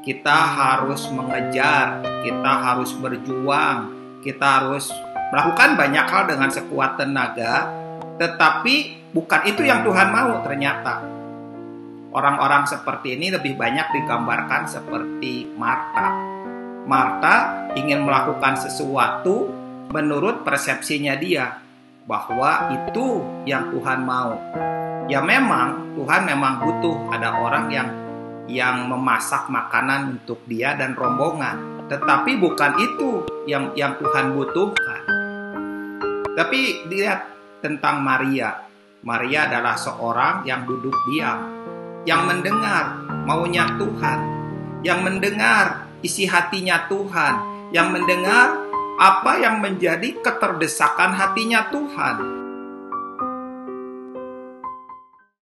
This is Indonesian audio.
kita harus mengejar, kita harus berjuang, kita harus melakukan banyak hal dengan sekuat tenaga, tetapi bukan itu yang Tuhan mau ternyata. Orang-orang seperti ini lebih banyak digambarkan seperti Marta. Marta ingin melakukan sesuatu menurut persepsinya dia bahwa itu yang Tuhan mau. Ya memang Tuhan memang butuh ada orang yang yang memasak makanan untuk dia dan rombongan. Tetapi bukan itu yang yang Tuhan butuhkan. Tapi lihat tentang Maria. Maria adalah seorang yang duduk diam yang mendengar maunya Tuhan, yang mendengar isi hatinya Tuhan, yang mendengar apa yang menjadi keterdesakan hatinya Tuhan.